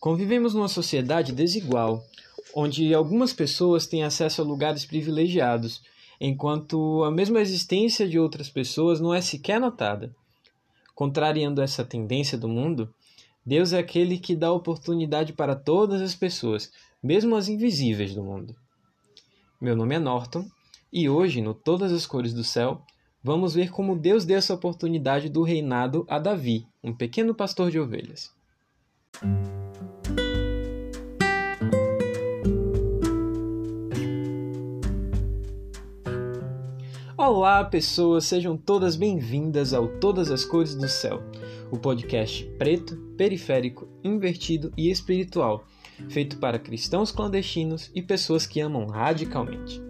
Convivemos numa sociedade desigual, onde algumas pessoas têm acesso a lugares privilegiados, enquanto a mesma existência de outras pessoas não é sequer notada. Contrariando essa tendência do mundo, Deus é aquele que dá oportunidade para todas as pessoas, mesmo as invisíveis do mundo. Meu nome é Norton e hoje, no Todas as Cores do Céu, vamos ver como Deus deu essa oportunidade do reinado a Davi, um pequeno pastor de ovelhas. Olá, pessoas, sejam todas bem-vindas ao Todas as Cores do Céu, o podcast preto, periférico, invertido e espiritual, feito para cristãos clandestinos e pessoas que amam radicalmente.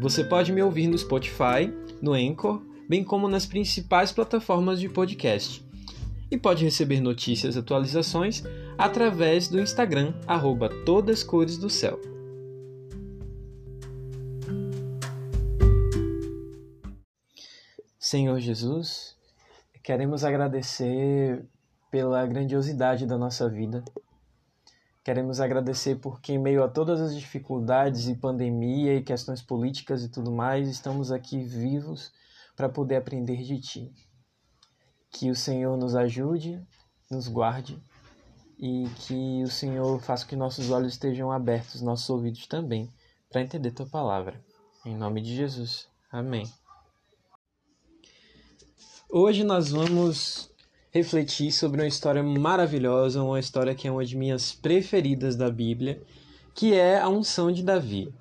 Você pode me ouvir no Spotify, no Anchor, bem como nas principais plataformas de podcast. E pode receber notícias e atualizações através do Instagram, arroba Todas Cores do Céu. Senhor Jesus, queremos agradecer pela grandiosidade da nossa vida. Queremos agradecer porque, em meio a todas as dificuldades e pandemia e questões políticas e tudo mais, estamos aqui vivos para poder aprender de Ti. Que o Senhor nos ajude, nos guarde e que o Senhor faça que nossos olhos estejam abertos, nossos ouvidos também, para entender Tua palavra. Em nome de Jesus. Amém. Hoje nós vamos refletir sobre uma história maravilhosa, uma história que é uma de minhas preferidas da Bíblia, que é a unção de Davi.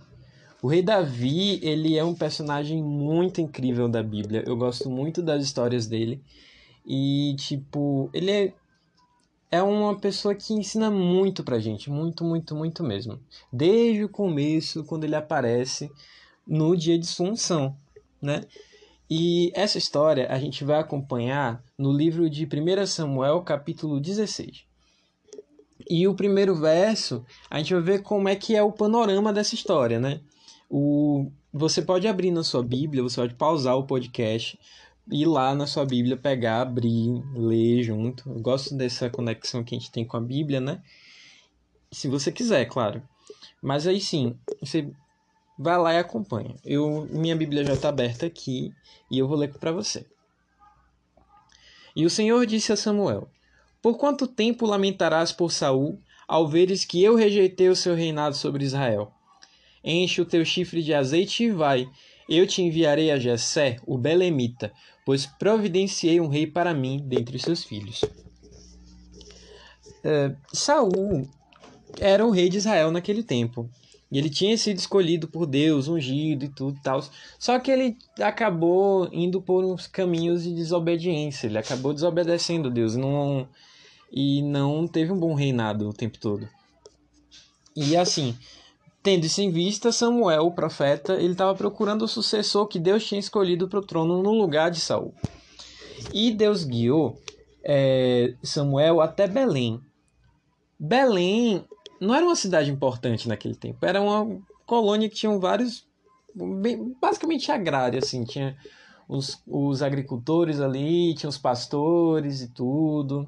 O rei Davi, ele é um personagem muito incrível da Bíblia. Eu gosto muito das histórias dele. E tipo, ele é é uma pessoa que ensina muito pra gente, muito, muito, muito mesmo. Desde o começo, quando ele aparece no dia de sua unção, né? E essa história a gente vai acompanhar no livro de 1 Samuel, capítulo 16. E o primeiro verso, a gente vai ver como é que é o panorama dessa história, né? O, você pode abrir na sua Bíblia, você pode pausar o podcast, ir lá na sua Bíblia, pegar, abrir, ler junto. Eu gosto dessa conexão que a gente tem com a Bíblia, né? Se você quiser, claro. Mas aí sim, você vai lá e acompanha. Eu, minha Bíblia já está aberta aqui e eu vou ler para você. E o Senhor disse a Samuel: Por quanto tempo lamentarás por Saul, ao veres que eu rejeitei o seu reinado sobre Israel? Enche o teu chifre de azeite e vai. Eu te enviarei a Jessé, o belemita, pois providenciei um rei para mim dentre seus filhos. Uh, Saul era o rei de Israel naquele tempo. E ele tinha sido escolhido por Deus, ungido e tudo tal. Só que ele acabou indo por uns caminhos de desobediência. Ele acabou desobedecendo Deus não, e não teve um bom reinado o tempo todo. E assim, tendo isso em vista, Samuel, o profeta, ele estava procurando o sucessor que Deus tinha escolhido para o trono no lugar de Saul. E Deus guiou é, Samuel até Belém. Belém não era uma cidade importante naquele tempo, era uma colônia que tinha vários, basicamente agrária, assim, tinha os, os agricultores ali, tinha os pastores e tudo,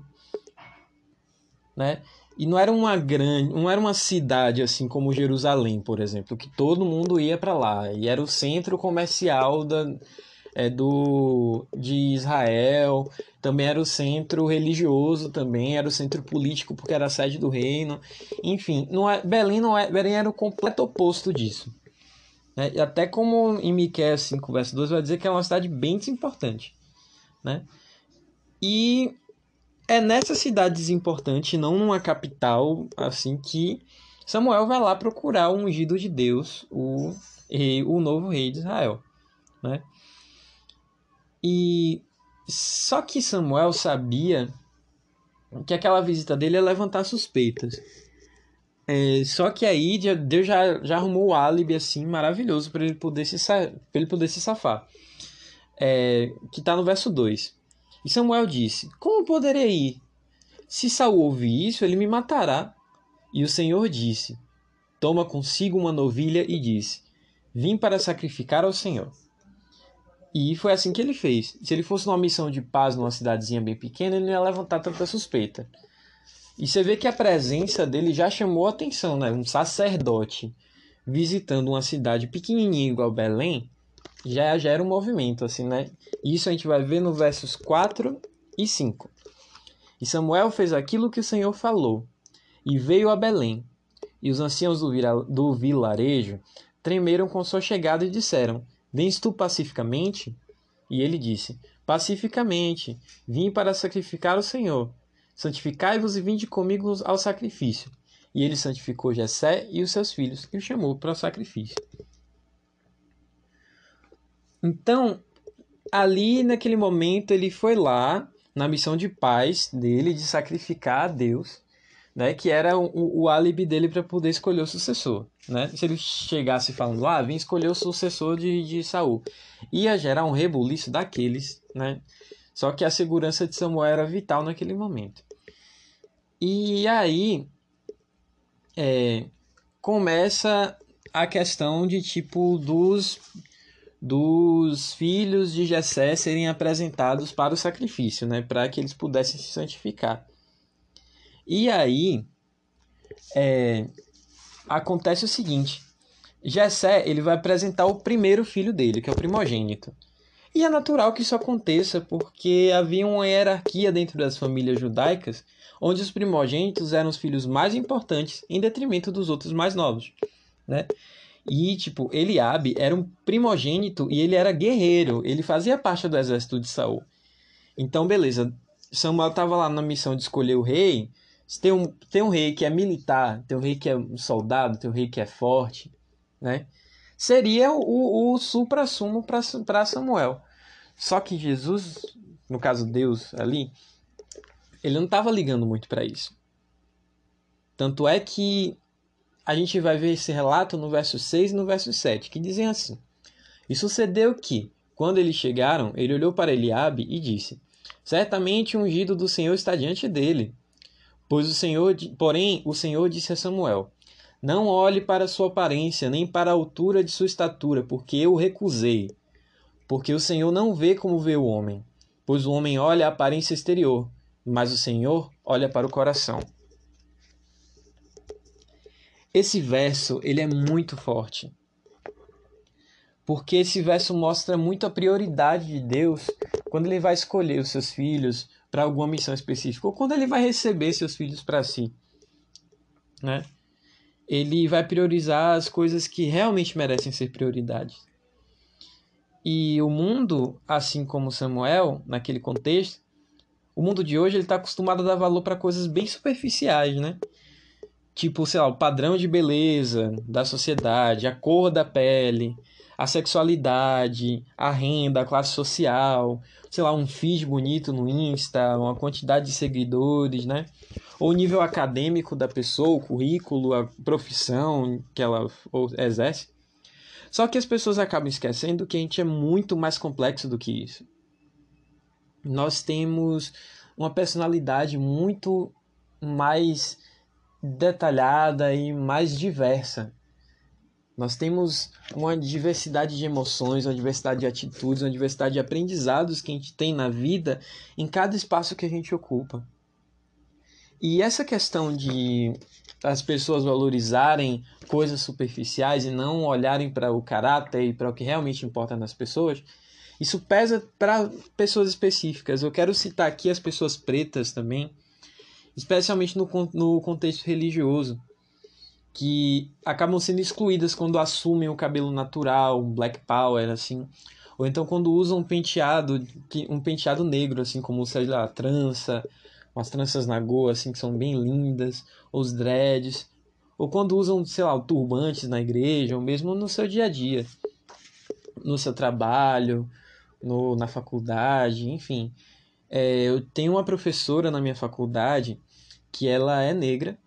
né? E não era uma grande, não era uma cidade assim como Jerusalém, por exemplo, que todo mundo ia para lá, e era o centro comercial da, é, do, de Israel, também era o centro religioso, também era o centro político, porque era a sede do reino. Enfim, não é, Belém, não é, Belém era o completo oposto disso. Né? E até como em Miqueias 5, verso 2, vai dizer que é uma cidade bem desimportante. Né? E é nessa cidade desimportante, não numa capital, assim, que Samuel vai lá procurar o ungido de Deus, o, o novo rei de Israel. Né? E só que Samuel sabia que aquela visita dele ia levantar suspeitas. É, só que aí Deus já, já arrumou o álibi assim maravilhoso para ele poder se ele poder se safar. É, que está no verso 2. E Samuel disse: Como poderei ir? Se Saul ouvir isso, ele me matará. E o Senhor disse: Toma consigo uma novilha e disse: Vim para sacrificar ao Senhor. E foi assim que ele fez. Se ele fosse numa missão de paz numa cidadezinha bem pequena, ele não ia levantar tanta suspeita. E você vê que a presença dele já chamou a atenção, né? Um sacerdote visitando uma cidade pequenininha igual Belém, já gera um movimento, assim, né? Isso a gente vai ver no versos 4 e 5. E Samuel fez aquilo que o Senhor falou, e veio a Belém. E os anciãos do, do vilarejo tremeram com sua chegada e disseram: Vens tu pacificamente? E ele disse: Pacificamente, vim para sacrificar o Senhor. Santificai-vos e vinde comigo ao sacrifício. E ele santificou Jessé e os seus filhos e o chamou para o sacrifício. Então, ali naquele momento ele foi lá na missão de paz dele de sacrificar a Deus, né, que era o, o álibi dele para poder escolher o sucessor, né? Se ele chegasse falando, ah, vim escolher o sucessor de, de Saul, ia gerar um rebuliço daqueles, né? Só que a segurança de Samuel era vital naquele momento. E aí é, começa a questão de tipo dos dos filhos de Jessé serem apresentados para o sacrifício, né, para que eles pudessem se santificar. E aí é, acontece o seguinte: Jessé ele vai apresentar o primeiro filho dele, que é o primogênito. E é natural que isso aconteça, porque havia uma hierarquia dentro das famílias judaicas, onde os primogênitos eram os filhos mais importantes, em detrimento dos outros mais novos, né? E, tipo, Eliabe era um primogênito e ele era guerreiro. Ele fazia parte do exército de Saul. Então, beleza. Samuel estava lá na missão de escolher o rei. Tem um, tem um rei que é militar, tem um rei que é um soldado, tem um rei que é forte, né? Seria o, o supra-sumo para Samuel. Só que Jesus, no caso Deus ali, ele não estava ligando muito para isso. Tanto é que a gente vai ver esse relato no verso 6 e no verso 7, que dizem assim: E sucedeu que, quando eles chegaram, ele olhou para Eliabe e disse: Certamente o ungido do Senhor está diante dele. Pois o Senhor, porém, o Senhor disse a Samuel: Não olhe para sua aparência, nem para a altura de sua estatura, porque eu o recusei. Porque o Senhor não vê como vê o homem, pois o homem olha a aparência exterior, mas o Senhor olha para o coração. Esse verso, ele é muito forte. Porque esse verso mostra muito a prioridade de Deus quando ele vai escolher os seus filhos para alguma missão específica ou quando ele vai receber seus filhos para si, né? Ele vai priorizar as coisas que realmente merecem ser prioridade. E o mundo, assim como Samuel, naquele contexto, o mundo de hoje ele está acostumado a dar valor para coisas bem superficiais, né? tipo, sei lá, o padrão de beleza da sociedade, a cor da pele, a sexualidade, a renda, a classe social, sei lá, um feed bonito no Insta, uma quantidade de seguidores, né? Ou o nível acadêmico da pessoa, o currículo, a profissão que ela exerce. Só que as pessoas acabam esquecendo que a gente é muito mais complexo do que isso. Nós temos uma personalidade muito mais detalhada e mais diversa. Nós temos uma diversidade de emoções, uma diversidade de atitudes, uma diversidade de aprendizados que a gente tem na vida em cada espaço que a gente ocupa. E essa questão de as pessoas valorizarem coisas superficiais e não olharem para o caráter e para o que realmente importa nas pessoas, isso pesa para pessoas específicas. Eu quero citar aqui as pessoas pretas também, especialmente no, no contexto religioso, que acabam sendo excluídas quando assumem o cabelo natural, um black power, assim, ou então quando usam um penteado, um penteado negro, assim, como, sei lá, trança, umas tranças na goa, assim, que são bem lindas, os dreads, ou quando usam, sei lá, turbantes na igreja, ou mesmo no seu dia a dia, no seu trabalho, no, na faculdade, enfim. É, eu tenho uma professora na minha faculdade que ela é negra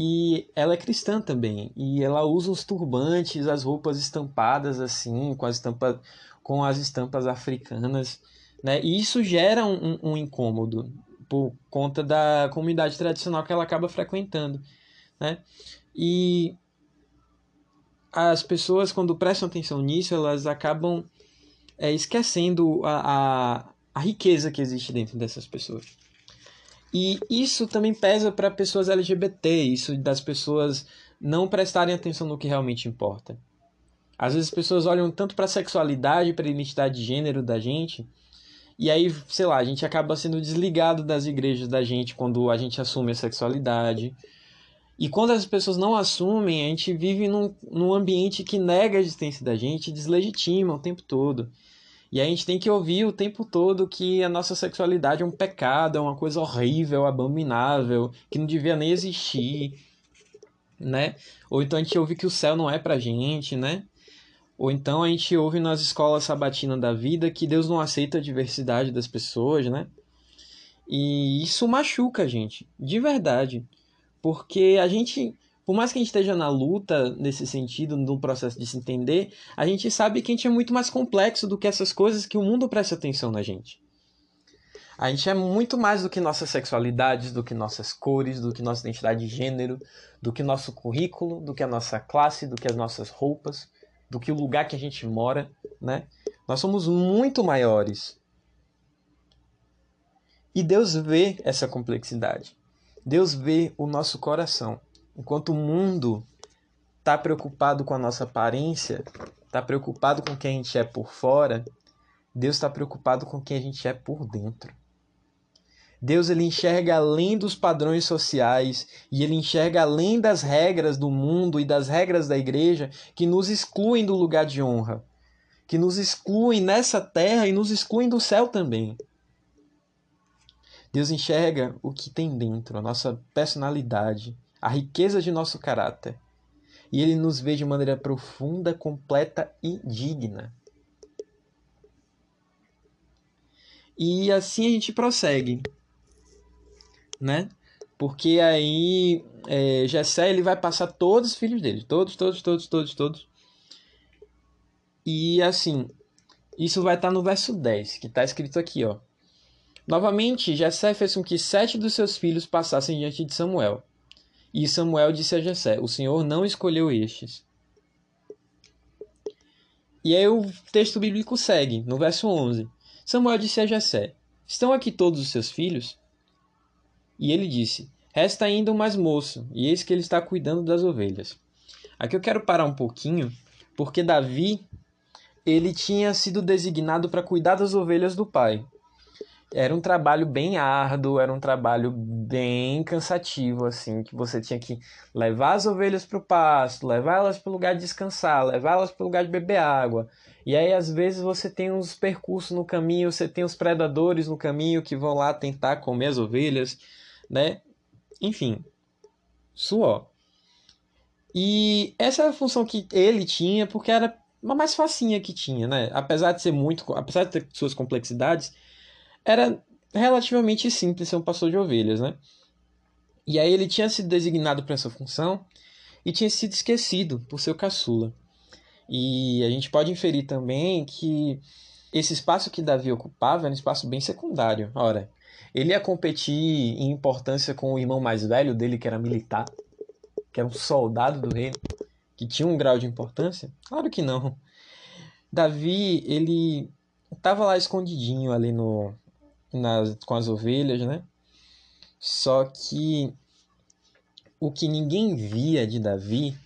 e ela é cristã também. E ela usa os turbantes, as roupas estampadas assim, com as estampas, com as estampas africanas. Né? E isso gera um, um incômodo por conta da comunidade tradicional que ela acaba frequentando. Né? E as pessoas, quando prestam atenção nisso, elas acabam é, esquecendo a, a, a riqueza que existe dentro dessas pessoas. E isso também pesa para pessoas LGBT, isso das pessoas não prestarem atenção no que realmente importa. Às vezes as pessoas olham tanto para a sexualidade, para a identidade de gênero da gente, e aí, sei lá, a gente acaba sendo desligado das igrejas da gente quando a gente assume a sexualidade. E quando as pessoas não assumem, a gente vive num, num ambiente que nega a existência da gente, deslegitima o tempo todo. E a gente tem que ouvir o tempo todo que a nossa sexualidade é um pecado, é uma coisa horrível, abominável, que não devia nem existir, né? Ou então a gente ouve que o céu não é pra gente, né? Ou então a gente ouve nas escolas sabatinas da vida que Deus não aceita a diversidade das pessoas, né? E isso machuca a gente, de verdade. Porque a gente por mais que a gente esteja na luta nesse sentido, no processo de se entender, a gente sabe que a gente é muito mais complexo do que essas coisas que o mundo presta atenção na gente. A gente é muito mais do que nossas sexualidades, do que nossas cores, do que nossa identidade de gênero, do que nosso currículo, do que a nossa classe, do que as nossas roupas, do que o lugar que a gente mora, né? Nós somos muito maiores. E Deus vê essa complexidade. Deus vê o nosso coração. Enquanto o mundo está preocupado com a nossa aparência, está preocupado com quem a gente é por fora, Deus está preocupado com quem a gente é por dentro. Deus ele enxerga além dos padrões sociais e ele enxerga além das regras do mundo e das regras da igreja que nos excluem do lugar de honra, que nos excluem nessa terra e nos excluem do céu também. Deus enxerga o que tem dentro, a nossa personalidade, a riqueza de nosso caráter. E ele nos vê de maneira profunda, completa e digna. E assim a gente prossegue, né? Porque aí é, Jessé ele vai passar todos os filhos dele, todos, todos, todos, todos, todos. E assim, isso vai estar no verso 10, que está escrito aqui, ó. Novamente, Jessé fez com que sete dos seus filhos passassem diante de Samuel. E Samuel disse a Jessé: O Senhor não escolheu estes. E aí o texto bíblico segue, no verso 11. Samuel disse a Jessé: Estão aqui todos os seus filhos? E ele disse: Resta ainda um mais moço, e eis que ele está cuidando das ovelhas. Aqui eu quero parar um pouquinho, porque Davi ele tinha sido designado para cuidar das ovelhas do pai era um trabalho bem árduo, era um trabalho bem cansativo, assim, que você tinha que levar as ovelhas para o pasto, levar elas para o lugar de descansar, levar elas para o lugar de beber água. E aí, às vezes, você tem uns percursos no caminho, você tem os predadores no caminho que vão lá tentar comer as ovelhas, né? Enfim, suor. E essa é a função que ele tinha, porque era uma mais facinha que tinha, né? Apesar de ser muito, apesar de ter suas complexidades, era relativamente simples ser um pastor de ovelhas, né? E aí ele tinha sido designado para essa função e tinha sido esquecido por seu caçula. E a gente pode inferir também que esse espaço que Davi ocupava era um espaço bem secundário. Ora, ele ia competir em importância com o irmão mais velho dele, que era militar, que era um soldado do reino, que tinha um grau de importância? Claro que não. Davi, ele estava lá escondidinho ali no, nas, com as ovelhas, né? Só que o que ninguém via de Davi,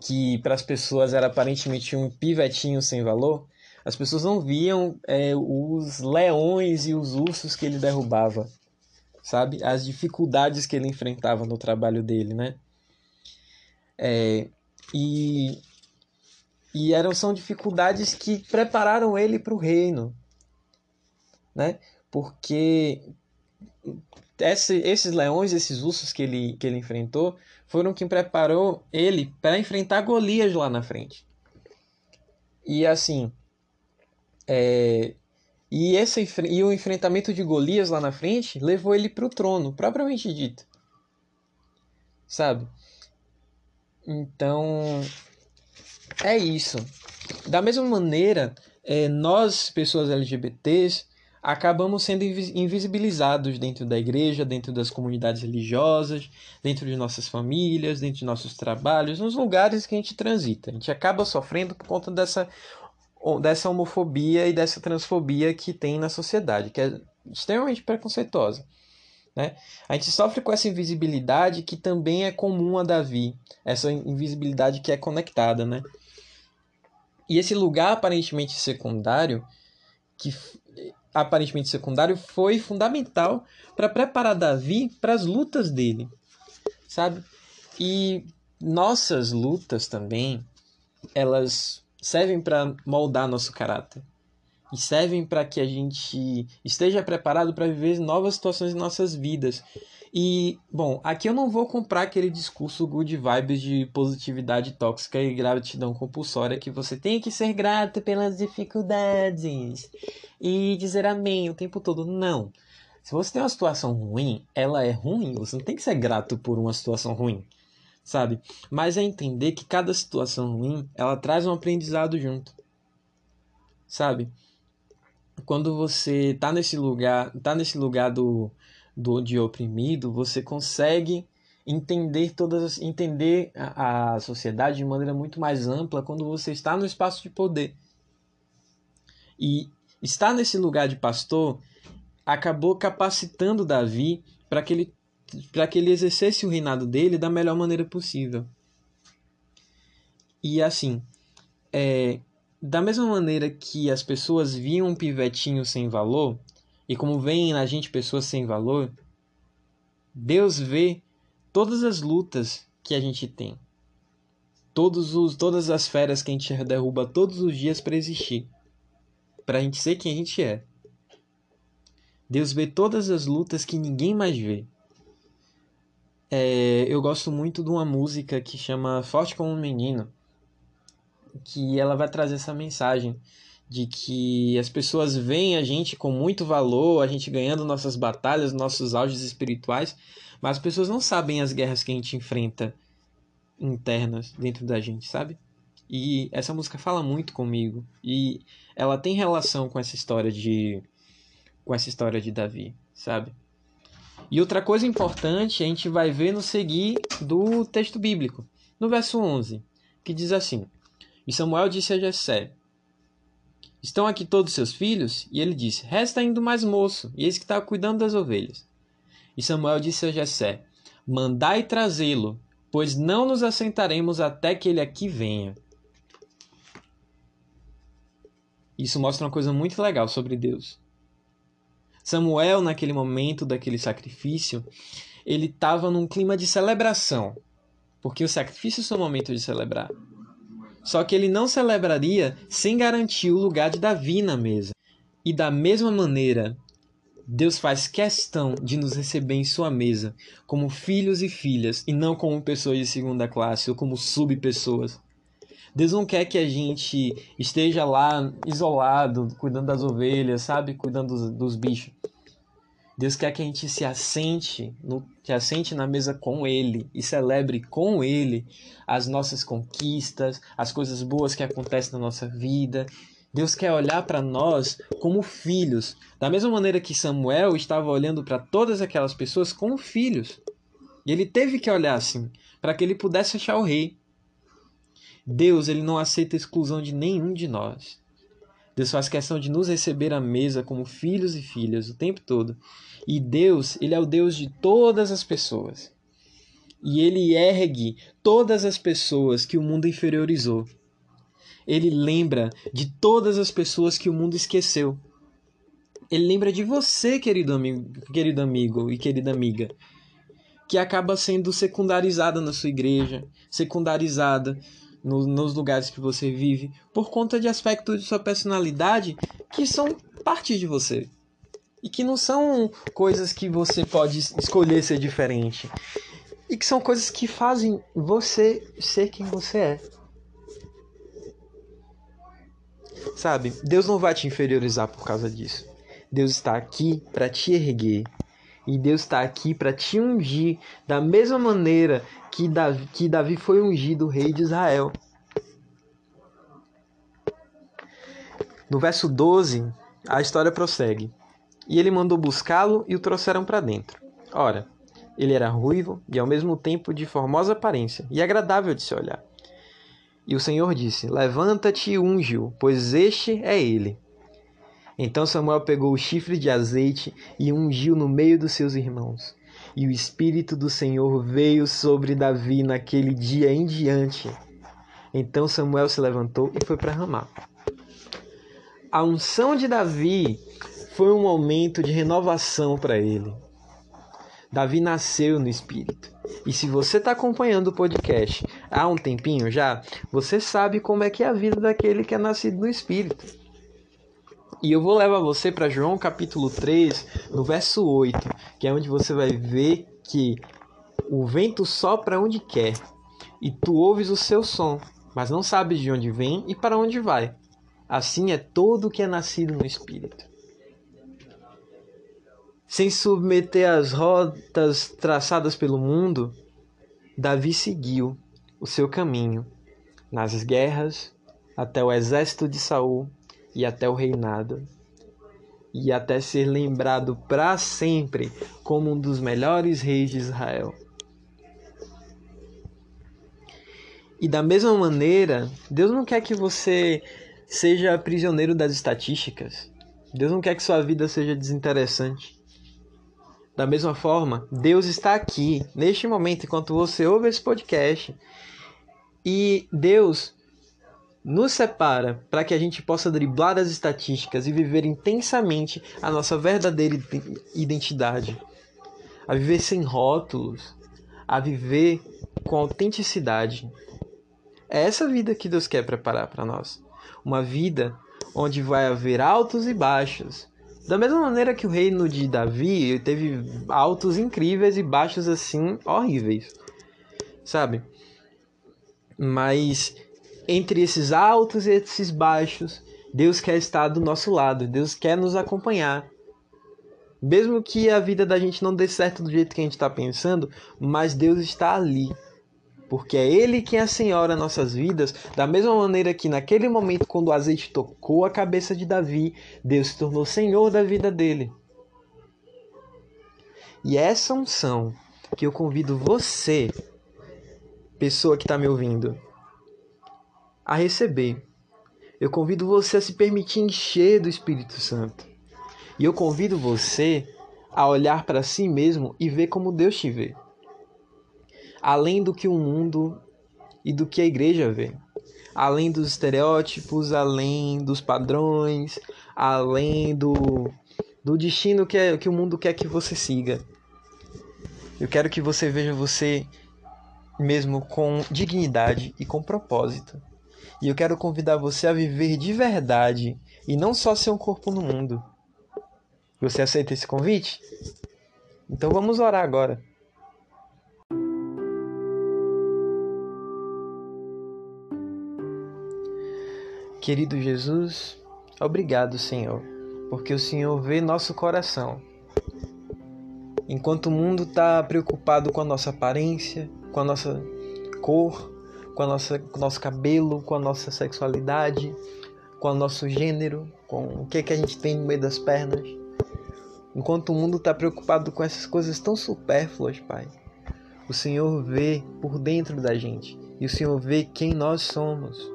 que para as pessoas era aparentemente um pivetinho sem valor, as pessoas não viam é, os leões e os ursos que ele derrubava, sabe? As dificuldades que ele enfrentava no trabalho dele, né? É, e, e eram são dificuldades que prepararam ele para o reino, né? Porque esse, esses leões, esses ursos que ele, que ele enfrentou, foram quem preparou ele para enfrentar Golias lá na frente. E assim, é, e, esse, e o enfrentamento de Golias lá na frente levou ele para o trono, propriamente dito. Sabe? Então, é isso. Da mesma maneira, é, nós, pessoas LGBTs, acabamos sendo invisibilizados dentro da igreja, dentro das comunidades religiosas, dentro de nossas famílias, dentro de nossos trabalhos, nos lugares que a gente transita. A gente acaba sofrendo por conta dessa, dessa homofobia e dessa transfobia que tem na sociedade, que é extremamente preconceituosa. Né? A gente sofre com essa invisibilidade que também é comum a Davi, essa invisibilidade que é conectada. Né? E esse lugar aparentemente secundário, que aparentemente secundário, foi fundamental para preparar Davi para as lutas dele, sabe? E nossas lutas também, elas servem para moldar nosso caráter e servem para que a gente esteja preparado para viver novas situações em nossas vidas. E, bom, aqui eu não vou comprar aquele discurso good vibes de positividade tóxica e gratidão compulsória que você tem que ser grato pelas dificuldades e dizer amém o tempo todo. Não. Se você tem uma situação ruim, ela é ruim. Você não tem que ser grato por uma situação ruim, sabe? Mas é entender que cada situação ruim, ela traz um aprendizado junto, sabe? Quando você tá nesse lugar, tá nesse lugar do, do de oprimido, você consegue entender todas entender a, a sociedade de maneira muito mais ampla quando você está no espaço de poder. E estar nesse lugar de pastor acabou capacitando Davi para que ele para que ele exercesse o reinado dele da melhor maneira possível. E assim, é, da mesma maneira que as pessoas viam um pivetinho sem valor, e como veem na gente pessoas sem valor, Deus vê todas as lutas que a gente tem. Todos os, todas as feras que a gente derruba todos os dias para existir. Para a gente ser quem a gente é. Deus vê todas as lutas que ninguém mais vê. É, eu gosto muito de uma música que chama Forte como um Menino que ela vai trazer essa mensagem de que as pessoas veem a gente com muito valor, a gente ganhando nossas batalhas, nossos auges espirituais, mas as pessoas não sabem as guerras que a gente enfrenta internas dentro da gente, sabe? E essa música fala muito comigo e ela tem relação com essa história de com essa história de Davi, sabe? E outra coisa importante a gente vai ver no seguir do texto bíblico, no verso 11, que diz assim: e Samuel disse a Jessé: Estão aqui todos seus filhos? E ele disse: Resta ainda mais moço, e eis que está cuidando das ovelhas. E Samuel disse a Jessé: Mandai trazê-lo, pois não nos assentaremos até que ele aqui venha. Isso mostra uma coisa muito legal sobre Deus. Samuel, naquele momento daquele sacrifício, ele estava num clima de celebração, porque os sacrifícios são um momento de celebrar. Só que ele não celebraria sem garantir o lugar de Davi na mesa. E da mesma maneira, Deus faz questão de nos receber em sua mesa como filhos e filhas e não como pessoas de segunda classe ou como subpessoas. Deus não quer que a gente esteja lá isolado, cuidando das ovelhas, sabe? Cuidando dos, dos bichos. Deus quer que a gente se assente, no, se assente na mesa com Ele e celebre com Ele as nossas conquistas, as coisas boas que acontecem na nossa vida. Deus quer olhar para nós como filhos, da mesma maneira que Samuel estava olhando para todas aquelas pessoas como filhos. E ele teve que olhar assim, para que ele pudesse achar o rei. Deus, ele não aceita exclusão de nenhum de nós. Deus faz questão de nos receber à mesa como filhos e filhas o tempo todo. E Deus, ele é o Deus de todas as pessoas. E ele ergue todas as pessoas que o mundo inferiorizou. Ele lembra de todas as pessoas que o mundo esqueceu. Ele lembra de você, querido amigo, querido amigo e querida amiga, que acaba sendo secundarizada na sua igreja, secundarizada no, nos lugares que você vive, por conta de aspectos de sua personalidade que são parte de você. E que não são coisas que você pode escolher ser diferente. E que são coisas que fazem você ser quem você é. Sabe? Deus não vai te inferiorizar por causa disso. Deus está aqui para te erguer. E Deus está aqui para te ungir da mesma maneira que Davi, que Davi foi ungido rei de Israel. No verso 12, a história prossegue. E ele mandou buscá-lo e o trouxeram para dentro. Ora, ele era ruivo e ao mesmo tempo de formosa aparência e agradável de se olhar. E o Senhor disse: Levanta-te e unge-o, pois este é ele. Então Samuel pegou o chifre de azeite e ungiu no meio dos seus irmãos. E o Espírito do Senhor veio sobre Davi naquele dia em diante. Então Samuel se levantou e foi para Ramá. A unção de Davi foi um momento de renovação para ele. Davi nasceu no Espírito. E se você está acompanhando o podcast há um tempinho já, você sabe como é que é a vida daquele que é nascido no Espírito. E eu vou levar você para João capítulo 3, no verso 8, que é onde você vai ver que o vento sopra onde quer, e tu ouves o seu som, mas não sabes de onde vem e para onde vai. Assim é todo o que é nascido no Espírito. Sem submeter as rotas traçadas pelo mundo, Davi seguiu o seu caminho nas guerras até o exército de Saul e até o reinado, e até ser lembrado para sempre como um dos melhores reis de Israel. E da mesma maneira, Deus não quer que você seja prisioneiro das estatísticas. Deus não quer que sua vida seja desinteressante. Da mesma forma, Deus está aqui, neste momento, enquanto você ouve esse podcast. E Deus nos separa para que a gente possa driblar as estatísticas e viver intensamente a nossa verdadeira identidade, a viver sem rótulos, a viver com autenticidade. É essa vida que Deus quer preparar para nós. Uma vida onde vai haver altos e baixos. Da mesma maneira que o reino de Davi teve altos incríveis e baixos assim horríveis. Sabe? Mas entre esses altos e esses baixos, Deus quer estar do nosso lado, Deus quer nos acompanhar. Mesmo que a vida da gente não dê certo do jeito que a gente está pensando, mas Deus está ali. Porque é Ele quem assenhora nossas vidas, da mesma maneira que naquele momento, quando o azeite tocou a cabeça de Davi, Deus se tornou Senhor da vida dele. E essa unção que eu convido você, pessoa que está me ouvindo, a receber. Eu convido você a se permitir encher do Espírito Santo. E eu convido você a olhar para si mesmo e ver como Deus te vê. Além do que o mundo e do que a igreja vê. Além dos estereótipos, além dos padrões, além do, do destino que, é, que o mundo quer que você siga. Eu quero que você veja você mesmo com dignidade e com propósito. E eu quero convidar você a viver de verdade e não só ser um corpo no mundo. Você aceita esse convite? Então vamos orar agora. Querido Jesus, obrigado, Senhor, porque o Senhor vê nosso coração. Enquanto o mundo está preocupado com a nossa aparência, com a nossa cor, com, a nossa, com o nosso cabelo, com a nossa sexualidade, com o nosso gênero, com o que, que a gente tem no meio das pernas. Enquanto o mundo está preocupado com essas coisas tão supérfluas, Pai, o Senhor vê por dentro da gente e o Senhor vê quem nós somos.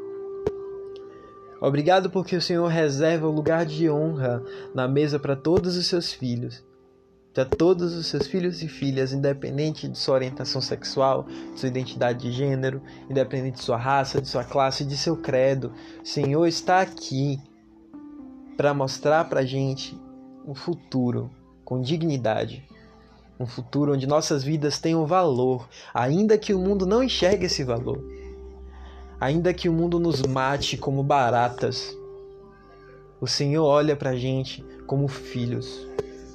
Obrigado porque o Senhor reserva o lugar de honra na mesa para todos os seus filhos a todos os seus filhos e filhas, independente de sua orientação sexual, de sua identidade de gênero, independente de sua raça, de sua classe, de seu credo. O Senhor está aqui para mostrar para a gente um futuro com dignidade. Um futuro onde nossas vidas tenham valor, ainda que o mundo não enxergue esse valor. Ainda que o mundo nos mate como baratas, o Senhor olha para a gente como filhos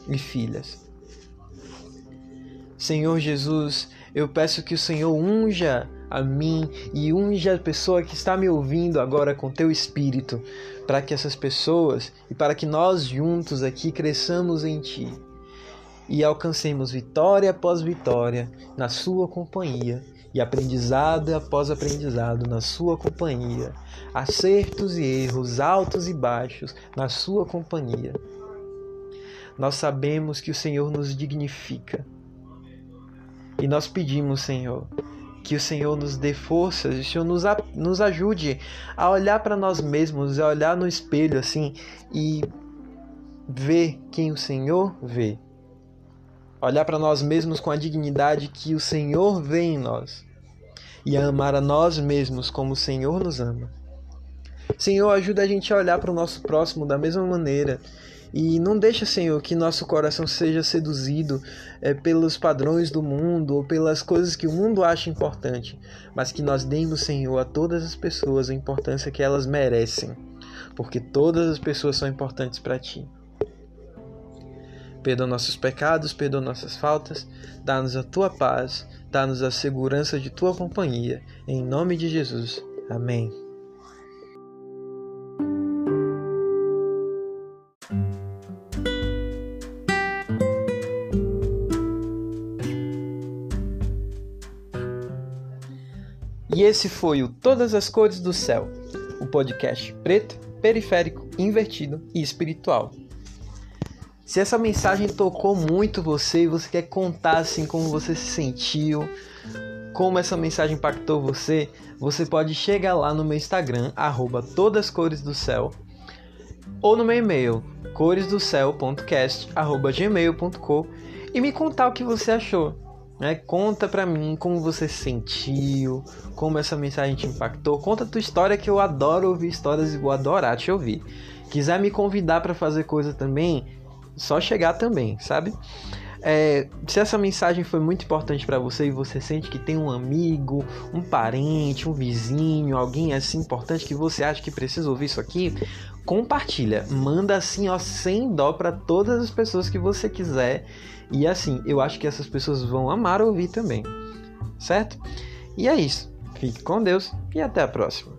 e filhas. Senhor Jesus, eu peço que o Senhor unja a mim e unja a pessoa que está me ouvindo agora com teu espírito, para que essas pessoas e para que nós juntos aqui cresçamos em ti e alcancemos vitória após vitória na sua companhia e aprendizado após aprendizado na sua companhia, acertos e erros, altos e baixos na sua companhia. Nós sabemos que o Senhor nos dignifica e nós pedimos, Senhor, que o Senhor nos dê forças, o Senhor nos, nos ajude a olhar para nós mesmos, a olhar no espelho assim e ver quem o Senhor vê. Olhar para nós mesmos com a dignidade que o Senhor vê em nós. E a amar a nós mesmos como o Senhor nos ama. Senhor, ajuda a gente a olhar para o nosso próximo da mesma maneira. E não deixa, Senhor, que nosso coração seja seduzido é, pelos padrões do mundo ou pelas coisas que o mundo acha importante, mas que nós demos, Senhor, a todas as pessoas a importância que elas merecem, porque todas as pessoas são importantes para Ti. Perdoa nossos pecados, perdoa nossas faltas, dá-nos a tua paz, dá-nos a segurança de tua companhia. Em nome de Jesus. Amém. E esse foi o Todas as Cores do Céu, o podcast preto, periférico, invertido e espiritual. Se essa mensagem tocou muito você e você quer contar assim como você se sentiu, como essa mensagem impactou você, você pode chegar lá no meu Instagram, arroba todascoresdocéu, ou no meu e-mail, coresdocéu.cast.gmail.com e me contar o que você achou. Né? Conta pra mim como você se sentiu, como essa mensagem te impactou. Conta a tua história que eu adoro ouvir histórias e vou adorar te ouvir. Quiser me convidar para fazer coisa também, só chegar também, sabe? É, se essa mensagem foi muito importante para você e você sente que tem um amigo, um parente, um vizinho, alguém assim importante que você acha que precisa ouvir isso aqui, compartilha, manda assim, ó, sem dó para todas as pessoas que você quiser. E assim, eu acho que essas pessoas vão amar ouvir também. Certo? E é isso. Fique com Deus e até a próxima.